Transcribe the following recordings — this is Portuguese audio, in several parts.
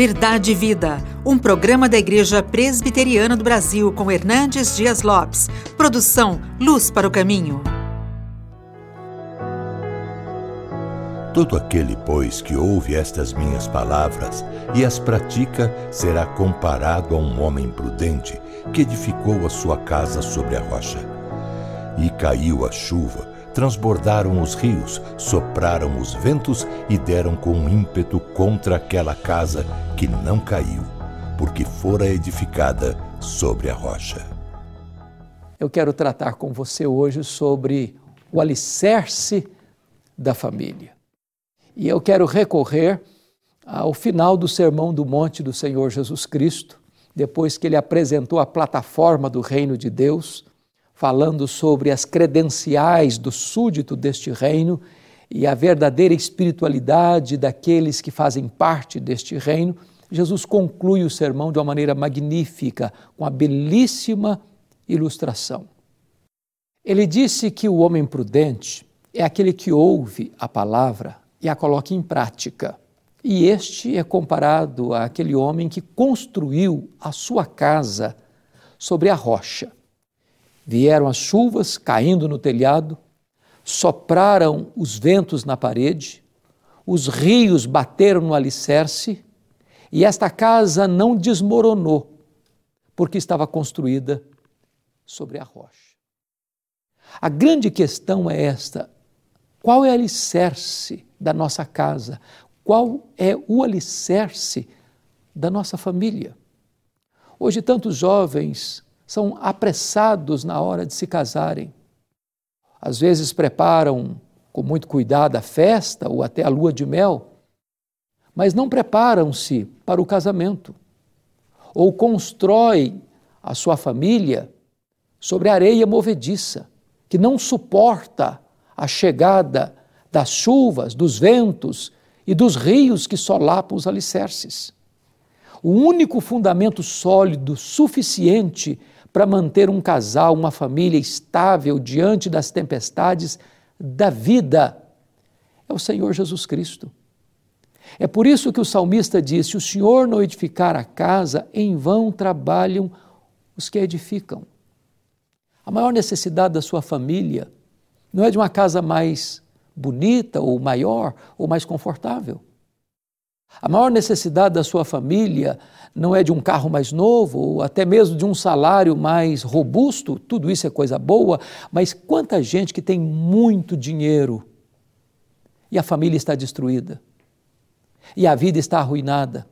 Verdade e Vida, um programa da Igreja Presbiteriana do Brasil com Hernandes Dias Lopes. Produção Luz para o Caminho. Todo aquele, pois, que ouve estas minhas palavras e as pratica, será comparado a um homem prudente que edificou a sua casa sobre a rocha. E caiu a chuva transbordaram os rios, sopraram os ventos e deram com ímpeto contra aquela casa que não caiu, porque fora edificada sobre a rocha. Eu quero tratar com você hoje sobre o alicerce da família. E eu quero recorrer ao final do Sermão do Monte do Senhor Jesus Cristo, depois que ele apresentou a plataforma do reino de Deus falando sobre as credenciais do súdito deste reino e a verdadeira espiritualidade daqueles que fazem parte deste reino, Jesus conclui o sermão de uma maneira magnífica, com a belíssima ilustração. Ele disse que o homem prudente é aquele que ouve a palavra e a coloca em prática. E este é comparado àquele homem que construiu a sua casa sobre a rocha. Vieram as chuvas caindo no telhado, sopraram os ventos na parede, os rios bateram no alicerce e esta casa não desmoronou, porque estava construída sobre a rocha. A grande questão é esta: qual é o alicerce da nossa casa? Qual é o alicerce da nossa família? Hoje, tantos jovens são apressados na hora de se casarem. Às vezes preparam com muito cuidado a festa ou até a lua de mel, mas não preparam-se para o casamento. Ou constroem a sua família sobre areia movediça, que não suporta a chegada das chuvas, dos ventos e dos rios que solapam os alicerces. O único fundamento sólido suficiente para manter um casal, uma família estável diante das tempestades da vida é o Senhor Jesus Cristo. É por isso que o salmista disse: o Senhor não edificar a casa, em vão trabalham os que edificam. A maior necessidade da sua família não é de uma casa mais bonita, ou maior, ou mais confortável. A maior necessidade da sua família não é de um carro mais novo, ou até mesmo de um salário mais robusto, tudo isso é coisa boa, mas quanta gente que tem muito dinheiro e a família está destruída, e a vida está arruinada.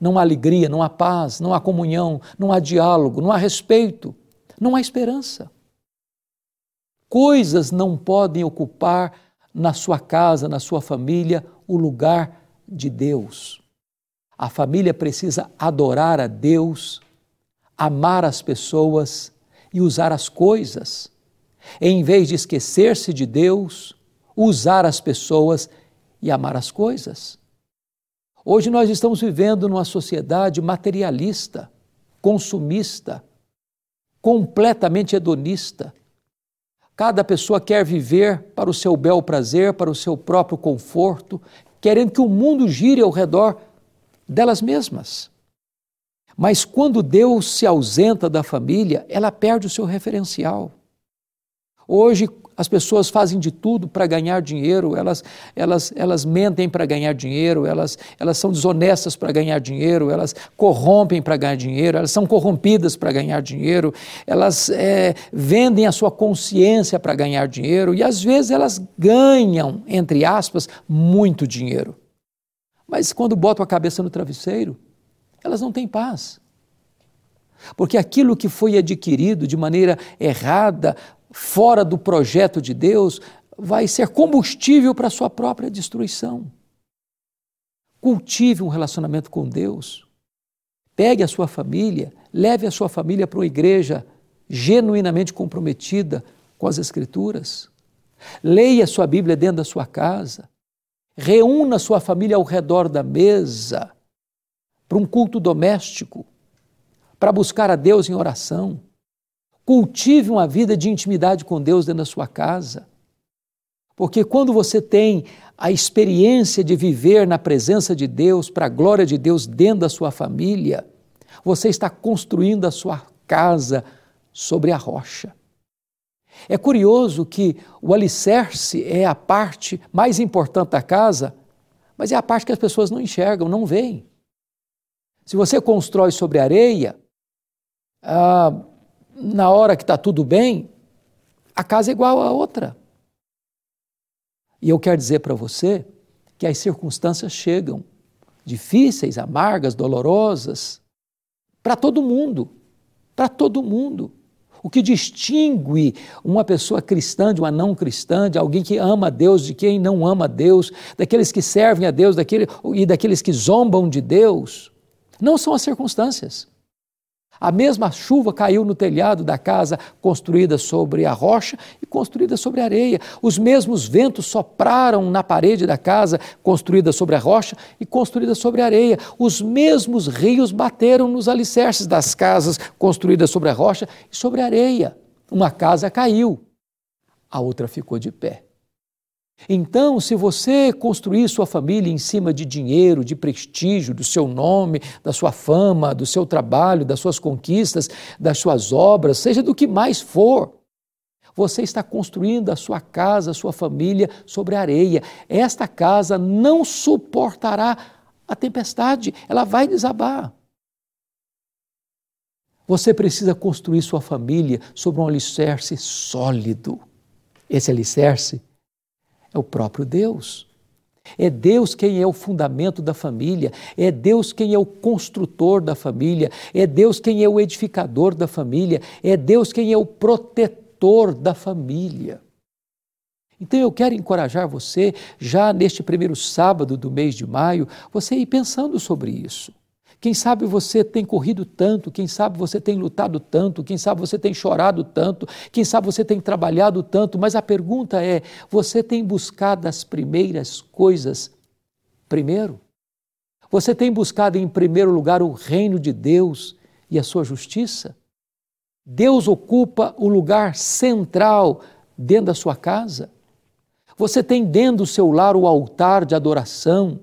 Não há alegria, não há paz, não há comunhão, não há diálogo, não há respeito, não há esperança. Coisas não podem ocupar na sua casa, na sua família, o lugar de Deus. A família precisa adorar a Deus, amar as pessoas e usar as coisas. Em vez de esquecer-se de Deus, usar as pessoas e amar as coisas. Hoje nós estamos vivendo numa sociedade materialista, consumista, completamente hedonista. Cada pessoa quer viver para o seu bel prazer, para o seu próprio conforto, querendo que o mundo gire ao redor delas mesmas. Mas quando Deus se ausenta da família, ela perde o seu referencial. Hoje as pessoas fazem de tudo para ganhar dinheiro, elas, elas, elas mentem para ganhar dinheiro, elas, elas são desonestas para ganhar dinheiro, elas corrompem para ganhar dinheiro, elas são corrompidas para ganhar dinheiro, elas é, vendem a sua consciência para ganhar dinheiro e às vezes elas ganham, entre aspas, muito dinheiro. Mas quando botam a cabeça no travesseiro, elas não têm paz. Porque aquilo que foi adquirido de maneira errada, fora do projeto de Deus, vai ser combustível para a sua própria destruição. Cultive um relacionamento com Deus. Pegue a sua família, leve a sua família para uma igreja genuinamente comprometida com as Escrituras. Leia a sua Bíblia dentro da sua casa. Reúna a sua família ao redor da mesa para um culto doméstico, para buscar a Deus em oração. Cultive uma vida de intimidade com Deus dentro da sua casa. Porque quando você tem a experiência de viver na presença de Deus, para a glória de Deus dentro da sua família, você está construindo a sua casa sobre a rocha. É curioso que o alicerce é a parte mais importante da casa, mas é a parte que as pessoas não enxergam, não veem. Se você constrói sobre areia, ah, na hora que está tudo bem, a casa é igual a outra. E eu quero dizer para você que as circunstâncias chegam, difíceis, amargas, dolorosas, para todo mundo, para todo mundo. O que distingue uma pessoa cristã de uma não cristã, de alguém que ama a Deus, de quem não ama a Deus, daqueles que servem a Deus daquele, e daqueles que zombam de Deus, não são as circunstâncias. A mesma chuva caiu no telhado da casa construída sobre a rocha e construída sobre a areia. Os mesmos ventos sopraram na parede da casa construída sobre a rocha e construída sobre a areia. Os mesmos rios bateram nos alicerces das casas construídas sobre a rocha e sobre a areia. Uma casa caiu, a outra ficou de pé. Então, se você construir sua família em cima de dinheiro, de prestígio, do seu nome, da sua fama, do seu trabalho, das suas conquistas, das suas obras, seja do que mais for, você está construindo a sua casa, a sua família sobre areia. Esta casa não suportará a tempestade, ela vai desabar. Você precisa construir sua família sobre um alicerce sólido. Esse alicerce é o próprio Deus. É Deus quem é o fundamento da família, é Deus quem é o construtor da família, é Deus quem é o edificador da família, é Deus quem é o protetor da família. Então eu quero encorajar você, já neste primeiro sábado do mês de maio, você ir pensando sobre isso. Quem sabe você tem corrido tanto, quem sabe você tem lutado tanto, quem sabe você tem chorado tanto, quem sabe você tem trabalhado tanto, mas a pergunta é: você tem buscado as primeiras coisas primeiro? Você tem buscado em primeiro lugar o reino de Deus e a sua justiça? Deus ocupa o lugar central dentro da sua casa? Você tem dentro do seu lar o altar de adoração?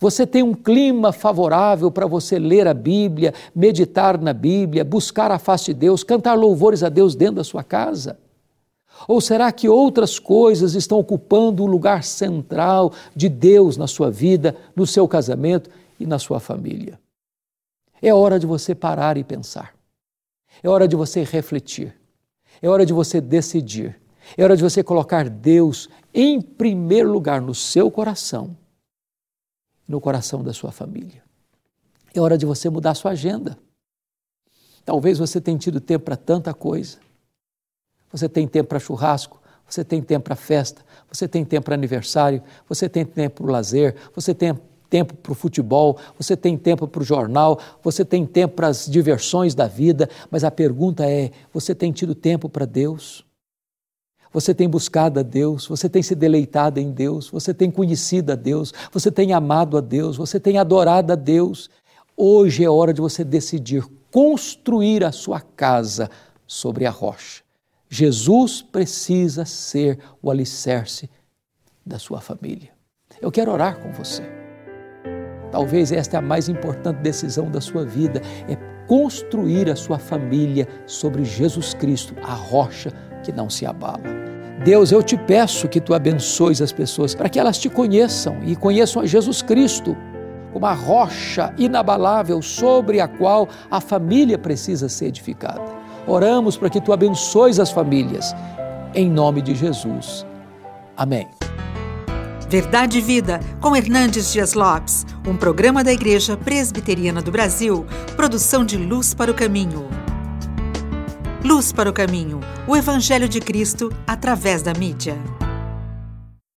Você tem um clima favorável para você ler a Bíblia, meditar na Bíblia, buscar a face de Deus, cantar louvores a Deus dentro da sua casa? Ou será que outras coisas estão ocupando o lugar central de Deus na sua vida, no seu casamento e na sua família? É hora de você parar e pensar. É hora de você refletir. É hora de você decidir. É hora de você colocar Deus em primeiro lugar no seu coração no coração da sua família. É hora de você mudar sua agenda. Talvez você tenha tido tempo para tanta coisa. Você tem tempo para churrasco, você tem tempo para festa, você tem tempo para aniversário, você tem tempo para o lazer, você tem tempo para o futebol, você tem tempo para o jornal, você tem tempo para as diversões da vida, mas a pergunta é: você tem tido tempo para Deus? Você tem buscado a Deus, você tem se deleitado em Deus, você tem conhecido a Deus, você tem amado a Deus, você tem adorado a Deus. Hoje é hora de você decidir construir a sua casa sobre a rocha. Jesus precisa ser o alicerce da sua família. Eu quero orar com você. Talvez esta é a mais importante decisão da sua vida, é construir a sua família sobre Jesus Cristo, a rocha que não se abala. Deus, eu te peço que tu abençoes as pessoas para que elas te conheçam e conheçam a Jesus Cristo como a rocha inabalável sobre a qual a família precisa ser edificada. Oramos para que tu abençoes as famílias, em nome de Jesus. Amém. Verdade e Vida, com Hernandes Dias Lopes, um programa da Igreja Presbiteriana do Brasil, produção de Luz para o Caminho. Luz para o Caminho, o Evangelho de Cristo através da mídia.